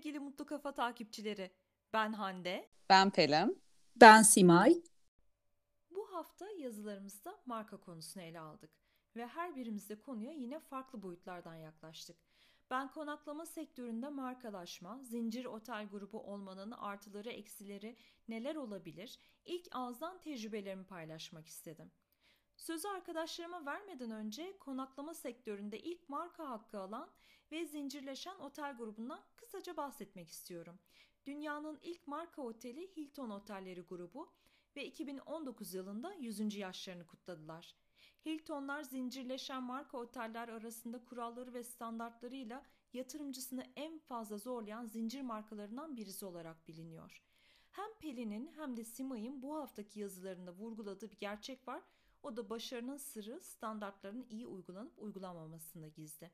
sevgili Mutlu Kafa takipçileri. Ben Hande. Ben Pelin. Ben Simay. Bu hafta yazılarımızda marka konusunu ele aldık ve her birimizde konuya yine farklı boyutlardan yaklaştık. Ben konaklama sektöründe markalaşma, zincir otel grubu olmanın artıları eksileri neler olabilir? İlk ağızdan tecrübelerimi paylaşmak istedim. Sözü arkadaşlarıma vermeden önce konaklama sektöründe ilk marka hakkı alan ve zincirleşen otel grubundan kısaca bahsetmek istiyorum. Dünyanın ilk marka oteli Hilton Otelleri grubu ve 2019 yılında 100. yaşlarını kutladılar. Hiltonlar zincirleşen marka oteller arasında kuralları ve standartlarıyla yatırımcısını en fazla zorlayan zincir markalarından birisi olarak biliniyor. Hem Pelin'in hem de Simay'ın bu haftaki yazılarında vurguladığı bir gerçek var o da başarının sırrı standartların iyi uygulanıp uygulanmamasında gizli.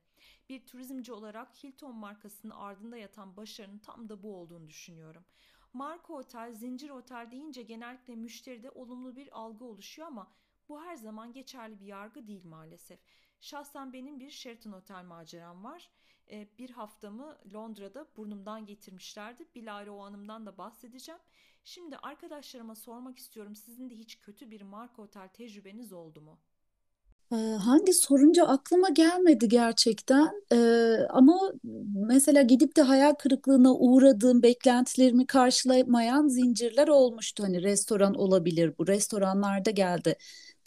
Bir turizmci olarak Hilton markasının ardında yatan başarının tam da bu olduğunu düşünüyorum. Marka otel, zincir otel deyince genellikle müşteride olumlu bir algı oluşuyor ama bu her zaman geçerli bir yargı değil maalesef. Şahsen benim bir Sheraton Otel maceram var. Ee, bir haftamı Londra'da burnumdan getirmişlerdi. Bilahare o anımdan da bahsedeceğim. Şimdi arkadaşlarıma sormak istiyorum sizin de hiç kötü bir marka otel tecrübeniz oldu mu? Ee, hangi sorunca aklıma gelmedi gerçekten ee, ama mesela gidip de hayal kırıklığına uğradığım beklentilerimi karşılamayan zincirler olmuştu. Hani restoran olabilir bu restoranlarda geldi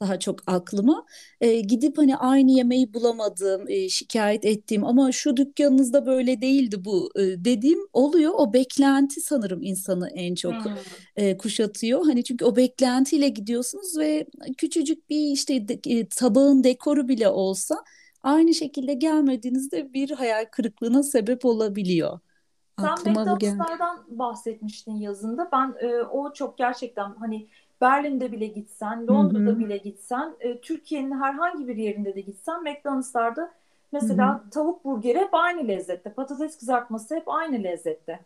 daha çok aklıma. E, gidip hani aynı yemeği bulamadığım, e, şikayet ettiğim ama şu dükkanınızda böyle değildi bu e, dediğim oluyor. O beklenti sanırım insanı en çok hmm. e, kuşatıyor. Hani çünkü o beklentiyle gidiyorsunuz ve küçücük bir işte de, e, tabağın dekoru bile olsa aynı şekilde gelmediğinizde bir hayal kırıklığına sebep olabiliyor. Sen McDonald's'lardan bahsetmiştin yazında. Ben e, o çok gerçekten hani Berlin'de bile gitsen, Londra'da bile gitsen, e, Türkiye'nin herhangi bir yerinde de gitsen McDonald's'larda mesela Hı-hı. tavuk burgeri hep aynı lezzette, patates kızartması hep aynı lezzette.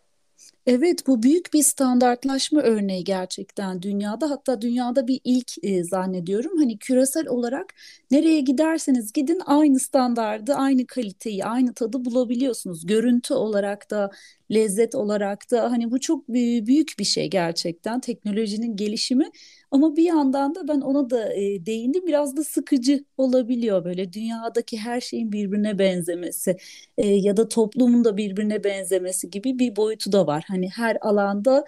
Evet bu büyük bir standartlaşma örneği gerçekten dünyada hatta dünyada bir ilk e, zannediyorum. Hani küresel olarak nereye giderseniz gidin aynı standardı, aynı kaliteyi, aynı tadı bulabiliyorsunuz. Görüntü olarak da, lezzet olarak da hani bu çok büyük bir şey gerçekten teknolojinin gelişimi ama bir yandan da ben ona da e, değindim biraz da sıkıcı olabiliyor böyle dünyadaki her şeyin birbirine benzemesi e, ya da toplumun da birbirine benzemesi gibi bir boyutu da var. Hani her alanda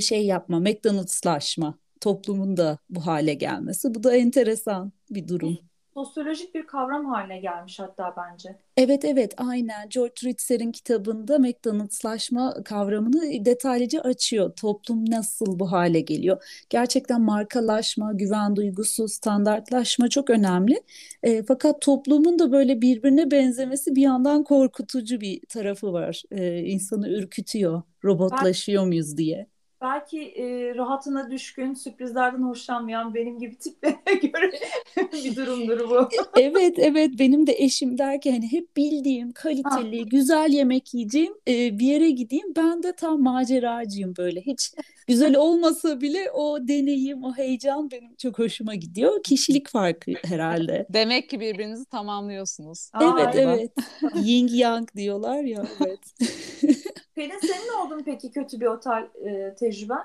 şey yapma, McDonald'slaşma toplumun da bu hale gelmesi. Bu da enteresan bir durum sosyolojik bir kavram haline gelmiş hatta bence. Evet evet aynen George Ritzer'in kitabında McDonald'slaşma kavramını detaylıca açıyor. Toplum nasıl bu hale geliyor? Gerçekten markalaşma, güven duygusu, standartlaşma çok önemli. E, fakat toplumun da böyle birbirine benzemesi bir yandan korkutucu bir tarafı var. E, insanı ürkütüyor robotlaşıyor muyuz diye belki e, rahatına düşkün, sürprizlerden hoşlanmayan benim gibi tiplere göre bir durumdur bu. evet evet benim de eşim der ki hani hep bildiğim kaliteli, güzel yemek yiyeceğim, e, bir yere gideyim. Ben de tam maceracıyım böyle. Hiç güzel olmasa bile o deneyim, o heyecan benim çok hoşuma gidiyor. Kişilik farkı herhalde. Demek ki birbirinizi tamamlıyorsunuz. Evet Aa, evet. Ying yang diyorlar ya evet. Pelin senin oldu mu peki kötü bir otel e, tecrüben?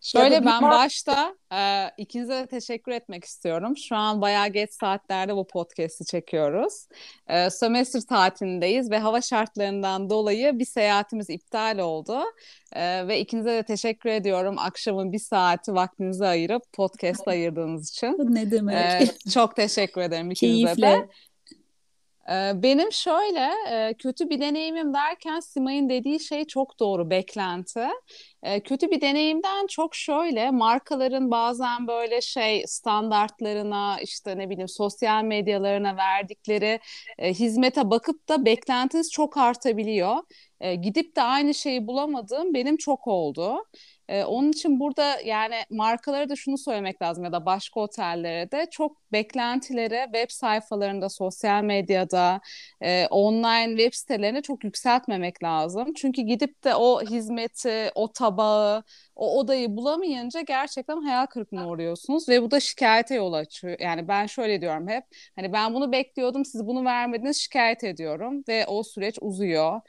Şöyle ben başta e, ikinize de teşekkür etmek istiyorum. Şu an bayağı geç saatlerde bu podcast'i çekiyoruz. E, sömestr tatilindeyiz ve hava şartlarından dolayı bir seyahatimiz iptal oldu. E, ve ikinize de teşekkür ediyorum. Akşamın bir saati vaktinizi ayırıp podcast ayırdığınız için. Ne demek. E, çok teşekkür ederim ikinize Keyifle. de. Benim şöyle kötü bir deneyimim derken Simay'ın dediği şey çok doğru beklenti. Kötü bir deneyimden çok şöyle markaların bazen böyle şey standartlarına işte ne bileyim sosyal medyalarına verdikleri hizmete bakıp da beklentiniz çok artabiliyor. Gidip de aynı şeyi bulamadığım benim çok oldu. Ee, onun için burada yani markalara da şunu söylemek lazım ya da başka otellere de çok beklentileri web sayfalarında, sosyal medyada, e, online web sitelerine çok yükseltmemek lazım. Çünkü gidip de o hizmeti, o tabağı, o odayı bulamayınca gerçekten hayal kırıklığına uğruyorsunuz ve bu da şikayete yol açıyor. Yani ben şöyle diyorum hep hani ben bunu bekliyordum siz bunu vermediniz şikayet ediyorum ve o süreç uzuyor.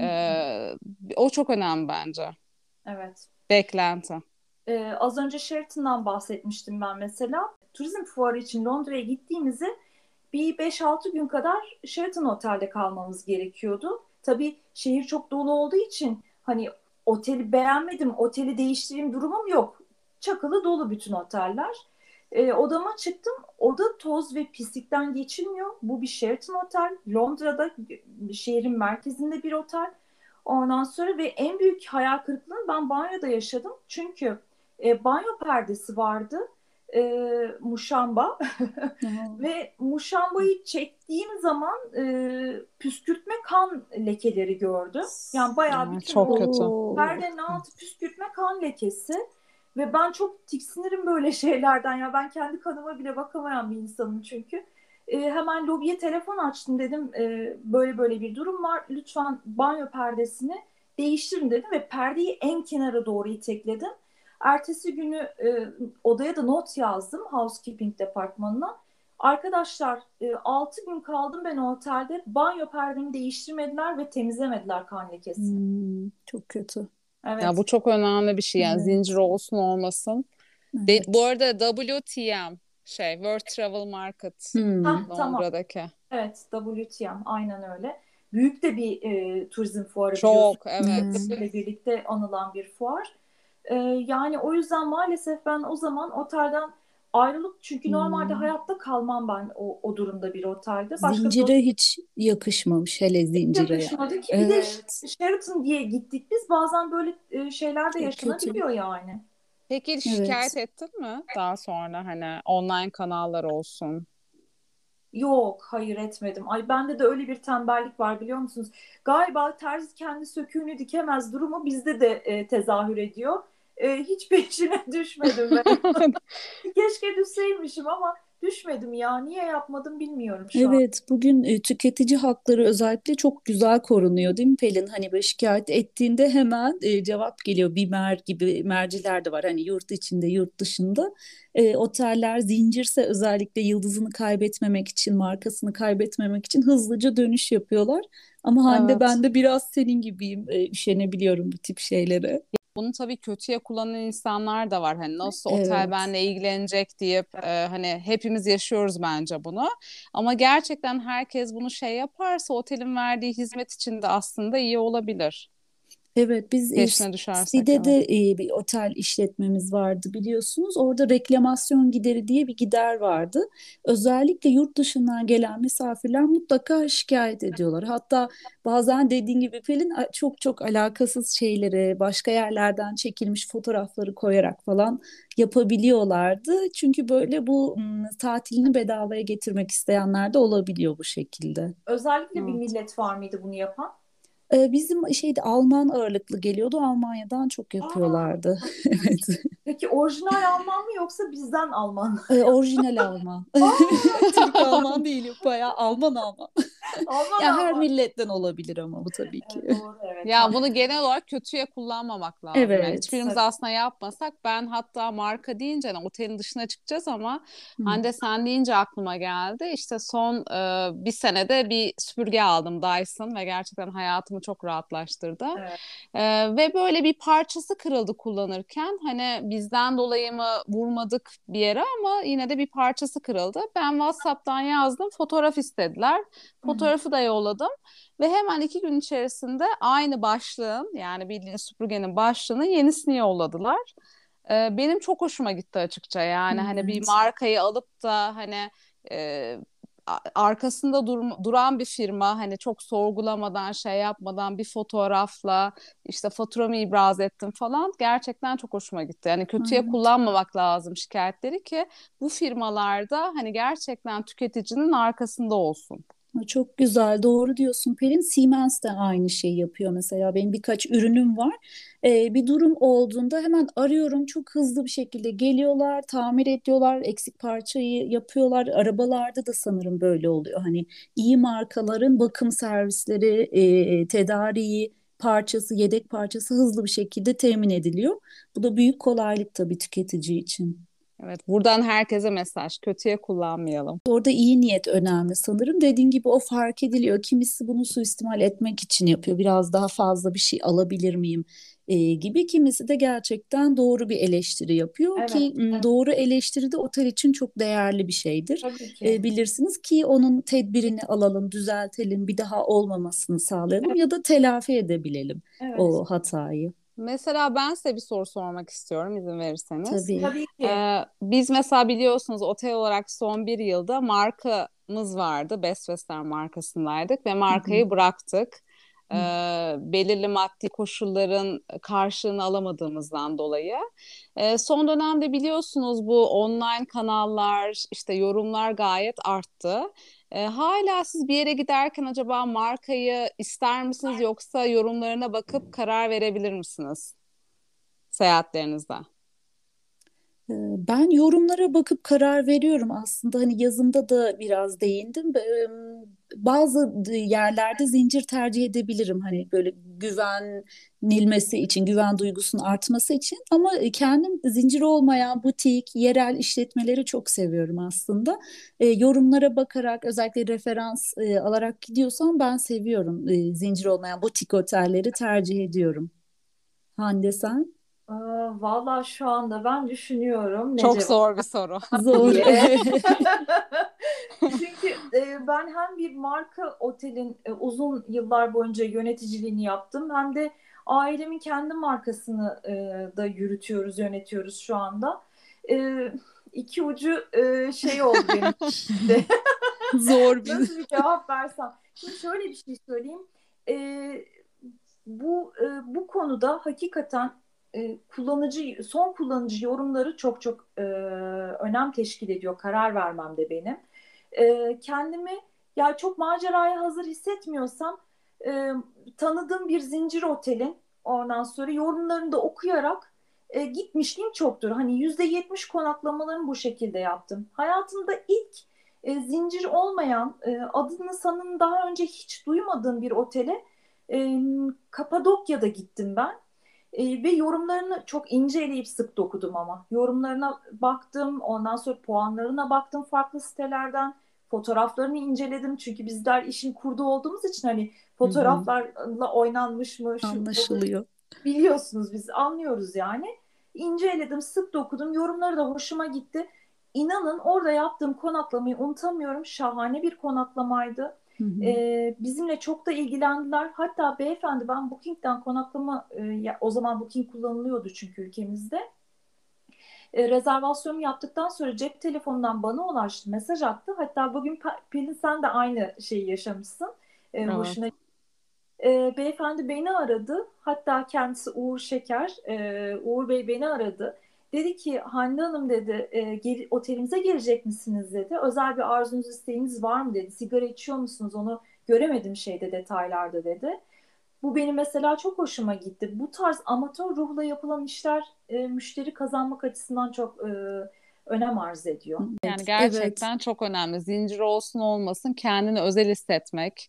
Ee, o çok önemli bence. Evet. Beklenti. Ee, az önce Sheraton'dan bahsetmiştim ben mesela. Turizm fuarı için Londra'ya gittiğimizde bir 5-6 gün kadar Sheraton Otel'de kalmamız gerekiyordu. Tabii şehir çok dolu olduğu için hani oteli beğenmedim, oteli değiştireyim durumum yok. Çakılı dolu bütün oteller. E, odama çıktım. Oda toz ve pislikten geçilmiyor. Bu bir Sheraton Otel. Londra'da şehrin merkezinde bir otel. Ondan sonra ve en büyük hayal kırıklığını ben banyoda yaşadım. Çünkü e, banyo perdesi vardı. E, muşamba. ve muşambayı çektiğim zaman e, püskürtme kan lekeleri gördüm. Yani bayağı bir çok kötü. Perdenin altı püskürtme kan lekesi. Ve ben çok tiksinirim böyle şeylerden ya. Ben kendi kanıma bile bakamayan bir insanım çünkü. E, hemen lobiye telefon açtım dedim e, böyle böyle bir durum var. Lütfen banyo perdesini değiştirin dedim ve perdeyi en kenara doğru itekledim. Ertesi günü e, odaya da not yazdım housekeeping departmanına. Arkadaşlar e, 6 gün kaldım ben o otelde. Banyo perdemi değiştirmediler ve temizlemediler kan lekesini. Hmm, çok kötü. Evet. Ya bu çok önemli bir şey yani evet. zincir olsun olmasın. Evet. Be, bu arada WTM şey World Travel Market hmm. Londra'daki. Tamam. Evet WTM aynen öyle. Büyük de bir e, turizm fuarı. Çok evet. Hmm. birlikte anılan bir fuar. E, yani o yüzden maalesef ben o zaman otelden ayrılık çünkü normalde hmm. hayatta kalmam ben o, o durumda bir otelde. Başka zincire bir... hiç yakışmamış hele zincire. Yakışmadı ki evet. bir de Sheraton diye gittik biz bazen böyle e, şeyler de yaşanabiliyor Kötü. yani. Peki şikayet evet. ettin mi daha sonra hani online kanallar olsun? Yok hayır etmedim. Ay bende de öyle bir tembellik var biliyor musunuz? Galiba terzi kendi söküğünü dikemez durumu bizde de e, tezahür ediyor e, hiç peşine düşmedim ben. Keşke düşseymişim ama düşmedim ya. Niye yapmadım bilmiyorum şu Evet, an. bugün e, tüketici hakları özellikle çok güzel korunuyor değil mi Pelin? Hani böyle şikayet ettiğinde hemen e, cevap geliyor. Bimer gibi merciler de var hani yurt içinde, yurt dışında. E, oteller zincirse özellikle yıldızını kaybetmemek için, markasını kaybetmemek için hızlıca dönüş yapıyorlar. Ama Hande evet. ben de biraz senin gibiyim. E, üşenebiliyorum bu tip şeylere. Bunu tabii kötüye kullanan insanlar da var. Hani nasıl evet. otel benle ilgilenecek deyip e, hani hepimiz yaşıyoruz bence bunu. Ama gerçekten herkes bunu şey yaparsa otelin verdiği hizmet için de aslında iyi olabilir. Evet biz Geçine Side'de evet. e, bir otel işletmemiz vardı biliyorsunuz. Orada reklamasyon gideri diye bir gider vardı. Özellikle yurt dışından gelen misafirler mutlaka şikayet ediyorlar. Hatta bazen dediğin gibi Pelin çok çok alakasız şeyleri başka yerlerden çekilmiş fotoğrafları koyarak falan yapabiliyorlardı. Çünkü böyle bu tatilini bedavaya getirmek isteyenler de olabiliyor bu şekilde. Özellikle evet. bir millet var mıydı bunu yapan? Ee, bizim şeyde Alman ağırlıklı geliyordu. Almanya'dan çok yapıyorlardı. evet. Peki orijinal Alman mı yoksa bizden Alman? Ee, orijinal Alman. Türk Alman değil, bayağı Alman Alman. Alman ya her milletten olabilir ama bu tabii ki. Evet, doğru, evet. Ya bunu genel olarak kötüye kullanmamak lazım. Evet. Yani hiçbirimiz evet. aslında yapmasak ben hatta marka deyince yani otelin dışına çıkacağız ama Hı. Hande sen deyince aklıma geldi. İşte son e, bir senede bir süpürge aldım Dyson ve gerçekten hayatımı çok rahatlaştırdı. Evet. E, ve böyle bir parçası kırıldı kullanırken. Hani bizden dolayı mı vurmadık bir yere ama yine de bir parçası kırıldı. Ben WhatsApp'tan yazdım. Fotoğraf istediler. Fotoğrafı da yolladım. Ve hemen iki gün içerisinde aynı başlığın yani bildiğiniz süpürgenin başlığının yenisini yolladılar. Ee, benim çok hoşuma gitti açıkça yani evet. hani bir markayı alıp da hani e, arkasında dur, duran bir firma hani çok sorgulamadan şey yapmadan bir fotoğrafla işte faturamı ibraz ettim falan gerçekten çok hoşuma gitti. Yani kötüye hmm. kullanmamak lazım şikayetleri ki bu firmalarda hani gerçekten tüketicinin arkasında olsun. Çok güzel, doğru diyorsun Pelin. Siemens de aynı şeyi yapıyor mesela. Benim birkaç ürünüm var. Ee, bir durum olduğunda hemen arıyorum. Çok hızlı bir şekilde geliyorlar, tamir ediyorlar, eksik parçayı yapıyorlar. Arabalarda da sanırım böyle oluyor. Hani iyi markaların bakım servisleri, e, tedariği, parçası, yedek parçası hızlı bir şekilde temin ediliyor. Bu da büyük kolaylık tabii tüketici için. Evet, buradan herkese mesaj. Kötüye kullanmayalım. Orada iyi niyet önemli sanırım. Dediğin gibi o fark ediliyor. Kimisi bunu suistimal etmek için yapıyor. Biraz daha fazla bir şey alabilir miyim e, gibi. Kimisi de gerçekten doğru bir eleştiri yapıyor Evet, ki evet. doğru eleştiri de otel için çok değerli bir şeydir. E, bilirsiniz ki onun tedbirini alalım, düzeltelim, bir daha olmamasını sağlayalım ya da telafi edebilelim Evet. o hatayı. Mesela ben size bir soru sormak istiyorum izin verirseniz. Tabii. Tabii ki. Ee, biz mesela biliyorsunuz otel olarak son bir yılda markamız vardı. Best Western markasındaydık ve markayı bıraktık. Ee, belirli maddi koşulların karşılığını alamadığımızdan dolayı. Ee, son dönemde biliyorsunuz bu online kanallar, işte yorumlar gayet arttı. Ee, hala siz bir yere giderken acaba markayı ister misiniz yoksa yorumlarına bakıp karar verebilir misiniz seyahatlerinizde? Ben yorumlara bakıp karar veriyorum aslında hani yazımda da biraz değindim. Bazı yerlerde zincir tercih edebilirim hani böyle güvenilmesi için, güven duygusunun artması için ama kendim zincir olmayan butik, yerel işletmeleri çok seviyorum aslında. Yorumlara bakarak özellikle referans alarak gidiyorsam ben seviyorum zincir olmayan butik otelleri tercih ediyorum. Hande sen? Aa, Vallahi şu anda ben düşünüyorum ne Çok cevap zor bir soru. Zor. Çünkü e, ben hem bir marka otelin e, uzun yıllar boyunca yöneticiliğini yaptım hem de ailemin kendi markasını e, da yürütüyoruz, yönetiyoruz şu anda. İki ucu şey oldu benim için. Zor bir Nasıl bir cevap versem? Şimdi şöyle bir şey söyleyeyim. Bu bu konuda hakikaten e, kullanıcı son kullanıcı yorumları çok çok e, önem teşkil ediyor karar vermemde benim. E, kendimi ya çok maceraya hazır hissetmiyorsam e, tanıdığım bir zincir otelin ondan sonra yorumlarını da okuyarak e, gitmişliğim çoktur. Hani yüzde yetmiş konaklamalarını bu şekilde yaptım. Hayatımda ilk e, zincir olmayan e, adını sanını daha önce hiç duymadığım bir otele e, Kapadokya'da gittim ben. E, ve yorumlarını çok ince eleyip sık dokudum ama. Yorumlarına baktım, ondan sonra puanlarına baktım farklı sitelerden. Fotoğraflarını inceledim çünkü bizler işin kurdu olduğumuz için hani fotoğraflarla oynanmış mı şu anlaşılıyor. biliyorsunuz biz anlıyoruz yani. İnce eledim, sık dokudum. Yorumları da hoşuma gitti. İnanın orada yaptığım konaklamayı unutamıyorum. Şahane bir konaklamaydı. Hı hı. Bizimle çok da ilgilendiler. Hatta beyefendi ben Booking'den konaklama e, ya- o zaman Booking kullanılıyordu çünkü ülkemizde. E, rezervasyonumu yaptıktan sonra cep telefonundan bana ulaştı, mesaj attı. Hatta bugün Pelin sen de aynı şeyi yaşamışsın. E, Evet. hoşuna e, beyefendi beni aradı. Hatta kendisi Uğur Şeker. E, Uğur Bey beni aradı. Dedi ki Hande Hanım dedi e, gel- otelimize gelecek misiniz dedi. Özel bir arzunuz isteğiniz var mı dedi. Sigara içiyor musunuz onu göremedim şeyde detaylarda dedi. Bu benim mesela çok hoşuma gitti. Bu tarz amatör ruhla yapılan işler e, müşteri kazanmak açısından çok e, önem arz ediyor. Yani Evet, gerçekten çok önemli. Zincir olsun olmasın kendini özel hissetmek.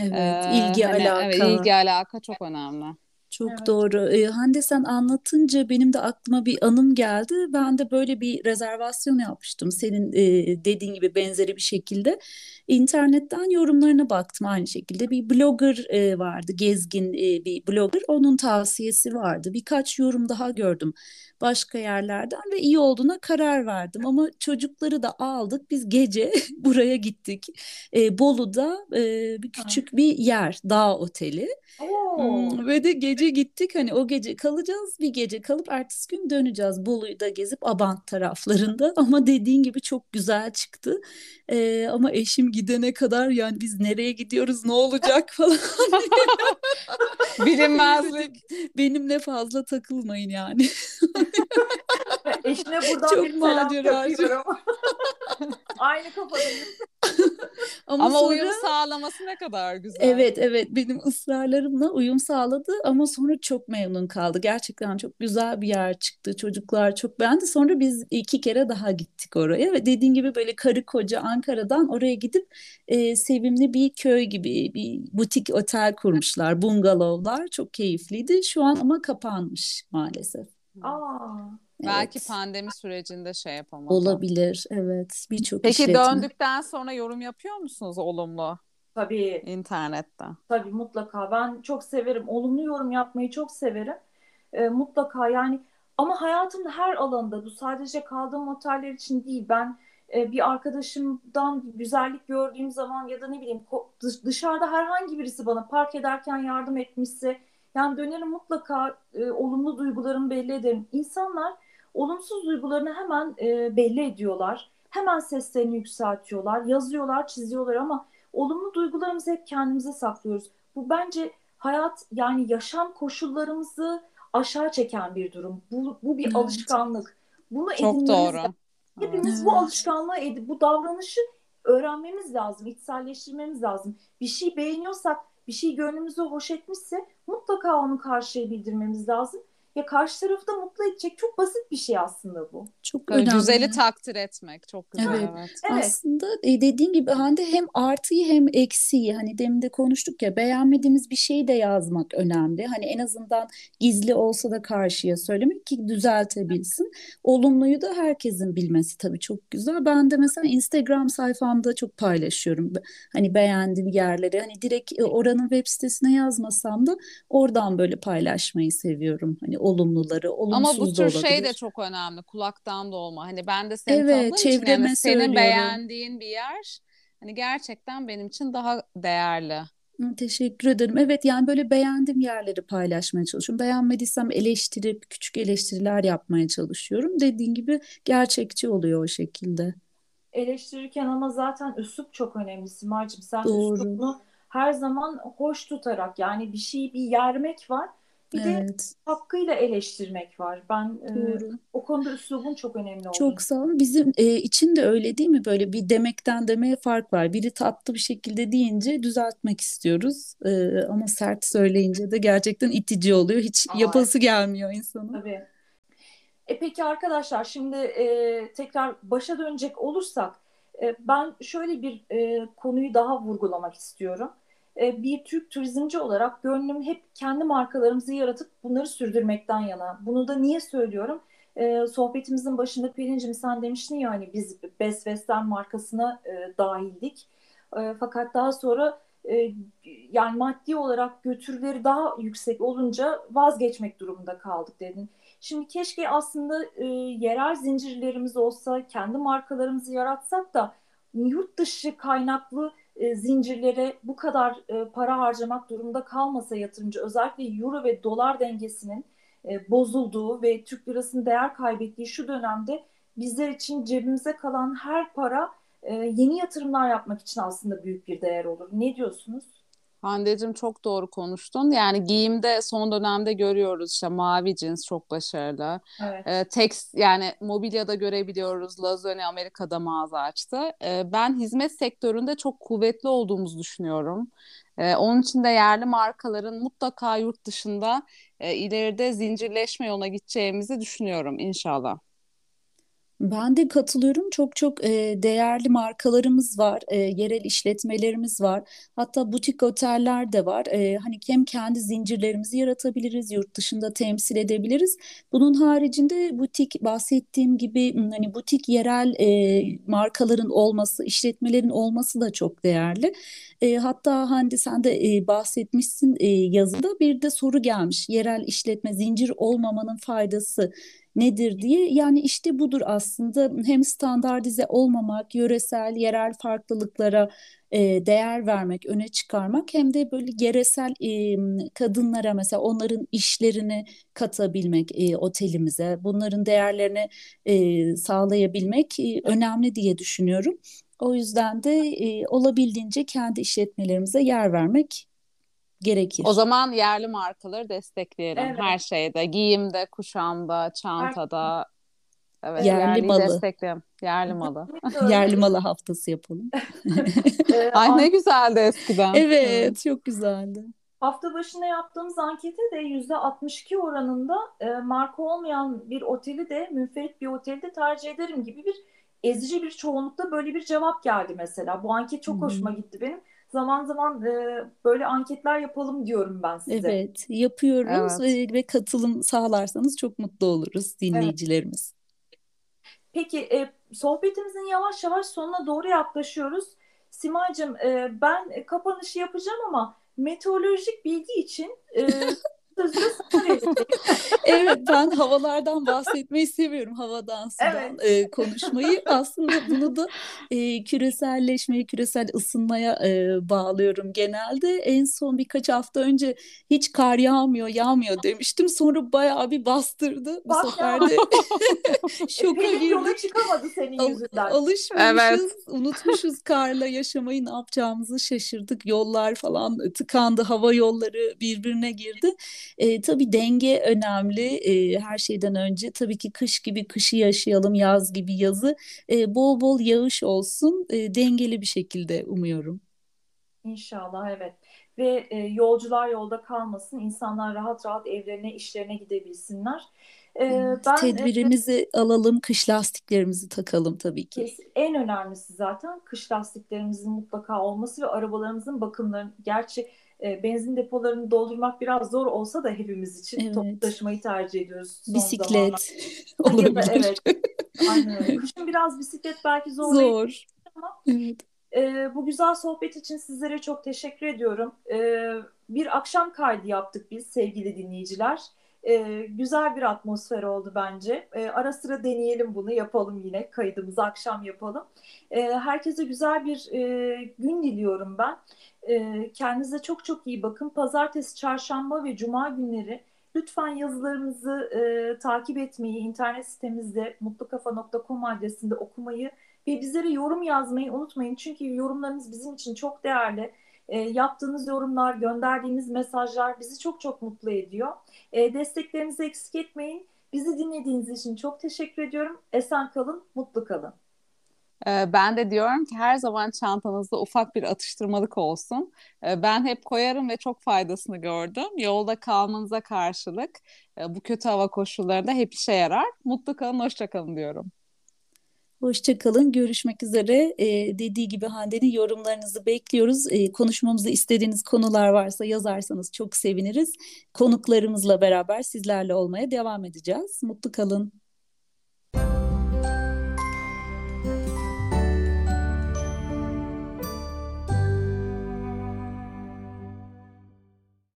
Evet, Ee, ilgi hani, alaka. Evet, ilgi alaka çok önemli. Çok Evet. doğru. Ee, Hande sen anlatınca benim de aklıma bir anım geldi. Ben de böyle bir rezervasyon yapmıştım. Senin e, dediğin gibi benzeri bir şekilde. İnternetten yorumlarına baktım aynı şekilde. Bir blogger e, vardı, gezgin e, bir blogger. Onun tavsiyesi vardı. Birkaç yorum daha gördüm başka yerlerden ve iyi olduğuna karar verdim. Ama çocukları da aldık. Biz gece buraya gittik. E, Bolu'da e, bir küçük bir yer, dağ oteli. Hmm, ve de gece gittik hani o gece kalacağız bir gece kalıp ertesi gün döneceğiz Bolu'yu da gezip Abant taraflarında ama dediğin gibi çok güzel çıktı Ee, ama eşim gidene kadar yani biz nereye gidiyoruz ne olacak falan Bilinmezlik. benimle fazla takılmayın yani Eşine buradan Çok bir selam yapıyorum. Aynı kafadayız. ama, Ama sonra uyum sağlaması ne kadar güzel. Evet evet benim ısrarlarımla uyum sağladı ama sonra çok memnun kaldı. Gerçekten çok güzel bir yer çıktı. Çocuklar çok beğendi. Sonra biz iki kere daha gittik oraya ve dediğin gibi böyle karı koca Ankara'dan oraya gidip e, sevimli bir köy gibi bir butik otel kurmuşlar. Bungalovlar çok keyifliydi. Şu an ama kapanmış maalesef. Aa. Belki Evet. pandemi sürecinde şey yapamadı. Olabilir. Evet. Birçok Peki işletme. döndükten sonra yorum yapıyor musunuz olumlu Tabii internette? Tabii mutlaka. Ben çok severim. Olumlu yorum yapmayı çok severim. Ee, mutlaka yani ama hayatımın her alanında bu sadece kaldığım oteller için değil. Ben e, bir arkadaşımdan güzellik gördüğüm zaman ya da ne bileyim dışarıda herhangi birisi bana park ederken yardım etmişse yani dönerim mutlaka e, olumlu duygularımı belli ederim. İnsanlar olumsuz duygularını hemen e, belli ediyorlar. Hemen seslerini yükseltiyorlar, yazıyorlar, çiziyorlar ama olumlu duygularımızı hep kendimize saklıyoruz. Bu bence hayat yani yaşam koşullarımızı aşağı çeken bir durum. Bu, bu bir Evet. alışkanlık. Bunu Çok doğru. lazım. Hepimiz Evet. bu alışkanlığı edip bu davranışı öğrenmemiz lazım, içselleştirmemiz lazım. Bir şey beğeniyorsak, bir şey gönlümüzü hoş etmişse mutlaka onu karşıya bildirmemiz lazım. Ya karşı tarafı da mutlu edecek çok basit bir şey aslında bu. Çok Böyle önemli. güzeli takdir etmek çok güzel Evet. evet. Evet. Aslında e, dediğin gibi Hande hem artıyı hem eksiği hani demin de konuştuk ya beğenmediğimiz bir şeyi de yazmak önemli. Hani en azından gizli olsa da karşıya söylemek ki düzeltebilsin. Olumluyu da herkesin bilmesi tabii çok güzel. Ben de mesela Instagram sayfamda çok paylaşıyorum. Hani beğendiğim yerleri hani direkt e, oranın web sitesine yazmasam da oradan böyle paylaşmayı seviyorum. Hani olumluları, Ama olumsuz bu da tür şey de çok önemli. Kulaktan dolma. Hani ben de seni Evet, tanıdığım için yani senin beğendiğin bir yer hani gerçekten benim için daha değerli. Teşekkür ederim. Evet yani böyle beğendiğim yerleri paylaşmaya çalışıyorum. Beğenmediysem eleştirip küçük eleştiriler yapmaya çalışıyorum. Dediğin gibi gerçekçi oluyor o şekilde. eleştirirken ama zaten üslup çok önemli Simacığım. Sen Doğru. üslubunu her zaman hoş tutarak yani bir şeyi bir yermek var. Bir de Evet, hakkıyla eleştirmek var. Ben e, doğru. o konuda üslubun çok önemli olduğunu Çok sağ olun. Bizim e, için de öyle değil mi? Böyle bir demekten demeye fark var. Biri tatlı bir şekilde deyince düzeltmek istiyoruz. E, ama sert söyleyince de gerçekten itici oluyor. Hiç Aa, yapası gelmiyor insanın. Tabii. E peki arkadaşlar şimdi e, tekrar başa dönecek olursak e, ben şöyle bir e, konuyu daha vurgulamak istiyorum. E, bir Türk turizmci olarak gönlüm hep kendi markalarımızı yaratıp bunları sürdürmekten yana. Bunu da niye söylüyorum? E, sohbetimizin başında Pelin'cim sen demiştin ya hani biz Best Western markasına e, dahildik. Fakat daha sonra yani maddi olarak götürüleri daha yüksek olunca vazgeçmek durumunda kaldık dedin. Şimdi keşke aslında e, yerel zincirlerimiz olsa, kendi markalarımızı yaratsak da yurt dışı kaynaklı e, zincirlere bu kadar e, para harcamak durumunda kalmasa yatırımcı. Özellikle euro ve dolar dengesinin e, bozulduğu ve Türk lirasının değer kaybettiği şu dönemde bizler için cebimize kalan her para e, yeni yatırımlar yapmak için aslında büyük bir değer olur. Ne diyorsunuz? Hande'cim çok doğru konuştun. Yani giyimde son dönemde görüyoruz işte mavi cins çok başarılı. Evet. E, tekst yani mobilyada görebiliyoruz. Lazoni Amerika'da mağaza açtı. E, ben hizmet sektöründe çok kuvvetli olduğumuzu düşünüyorum. E, onun için de yerli markaların mutlaka yurt dışında e, ileride zincirleşme yoluna gideceğimizi düşünüyorum inşallah. Ben de katılıyorum. Çok çok e, değerli markalarımız var, e, yerel işletmelerimiz var. Hatta butik oteller de var. E, hani hem kendi zincirlerimizi yaratabiliriz, yurt dışında temsil edebiliriz. Bunun haricinde butik bahsettiğim gibi hani butik yerel e, markaların olması, işletmelerin olması da çok değerli. E, hatta Hande sen de e, bahsetmişsin e, yazıda bir de soru gelmiş. Yerel işletme zincir olmamanın faydası nedir diye. Yani işte budur aslında hem standartize olmamak, yöresel, yerel farklılıklara e, değer vermek, öne çıkarmak hem de böyle yeresel e, kadınlara mesela onların işlerini katabilmek e, otelimize, bunların değerlerini e, sağlayabilmek e, önemli diye düşünüyorum. O yüzden de e, olabildiğince kendi işletmelerimize yer vermek gerekir. O zaman yerli markaları destekleyelim Evet. her şeyde. Giyimde, kuşamda, çantada. Evet, Yerli yerliyi malı. destekleyelim. Yerli malı. Yerli malı haftası yapalım. Ee, Ay ne güzeldi eskiden. Evet, çok güzeldi. Hafta başına yaptığımız ankete de %62 oranında e, marka olmayan bir oteli de münferit bir oteli de tercih ederim gibi bir ezici bir çoğunlukta böyle bir cevap geldi mesela. Bu anket çok hı. hoşuma gitti benim. zaman zaman e, böyle anketler yapalım diyorum ben size. Evet, yapıyoruz Evet. ve, ve katılım sağlarsanız çok mutlu oluruz dinleyicilerimiz. Peki e, sohbetimizin yavaş yavaş sonuna doğru yaklaşıyoruz. Simay'cığım e, ben kapanışı yapacağım ama meteorolojik bilgi için e. Evet, ben havalardan bahsetmeyi seviyorum, havadan, sudan Evet. e, konuşmayı. Aslında bunu da e, küreselleşmeye, küresel ısınmaya e, bağlıyorum genelde. En son birkaç hafta önce hiç kar yağmıyor, yağmıyor demiştim. Sonra bayağı bir bastırdı. Bu Bak sefer ya. de E, şoka yola girdik. çıkamadı senin Al- yüzünden. alışmamışız, unutmuşuz karla yaşamayı, ne yapacağımızı şaşırdık. Yollar falan tıkandı, hava yolları birbirine girdi. E, tabii denge önemli e, her şeyden önce. Tabii ki kış gibi kışı yaşayalım, yaz gibi yazı. E, bol bol yağış olsun, e, dengeli bir şekilde umuyorum. İnşallah evet. Ve e, yolcular yolda kalmasın, insanlar rahat rahat evlerine, işlerine gidebilsinler. E, Evet, ben e, Tedbirimizi alalım, kış lastiklerimizi takalım tabii ki. en önemlisi zaten kış lastiklerimizin mutlaka olması ve arabalarımızın bakımları. Gerçi e, benzin depolarını doldurmak biraz zor olsa da hepimiz için toplu Evet. taşımayı tercih ediyoruz son. Bisiklet olabilir. evet, aynen. Kışın biraz bisiklet belki zorlayıcı Zor. ama Evet. Ee, bu güzel sohbet için sizlere çok teşekkür ediyorum. Ee, bir akşam kaydı yaptık biz sevgili dinleyiciler. Ee, güzel bir atmosfer oldu bence. Ee, ara sıra deneyelim bunu, yapalım yine. Kaydımızı akşam yapalım. Ee, herkese güzel bir e, gün diliyorum ben. Ee, kendinize çok çok iyi bakın. Pazartesi, çarşamba ve cuma günleri lütfen yazılarımızı e, takip etmeyi, internet sitemizde mutlukafa.com adresinde okumayı ve bizlere yorum yazmayı unutmayın. Çünkü yorumlarınız bizim için çok değerli. E, yaptığınız yorumlar, gönderdiğiniz mesajlar bizi çok çok mutlu ediyor. E, desteklerinizi eksik etmeyin. Bizi dinlediğiniz için çok teşekkür ediyorum. Esen kalın, mutlu kalın. Ee, Ben de diyorum ki her zaman çantanızda ufak bir atıştırmalık olsun. Ben hep koyarım ve çok faydasını gördüm. Yolda kalmanıza karşılık e, bu kötü hava koşullarında hep işe yarar. Mutlu kalın, hoşça kalın diyorum. Hoşça kalın. Görüşmek üzere. Ee, dediği gibi Hande'nin yorumlarınızı bekliyoruz. Ee, konuşmamızı istediğiniz konular varsa yazarsanız çok seviniriz. Konuklarımızla beraber sizlerle olmaya devam edeceğiz. Mutlu kalın.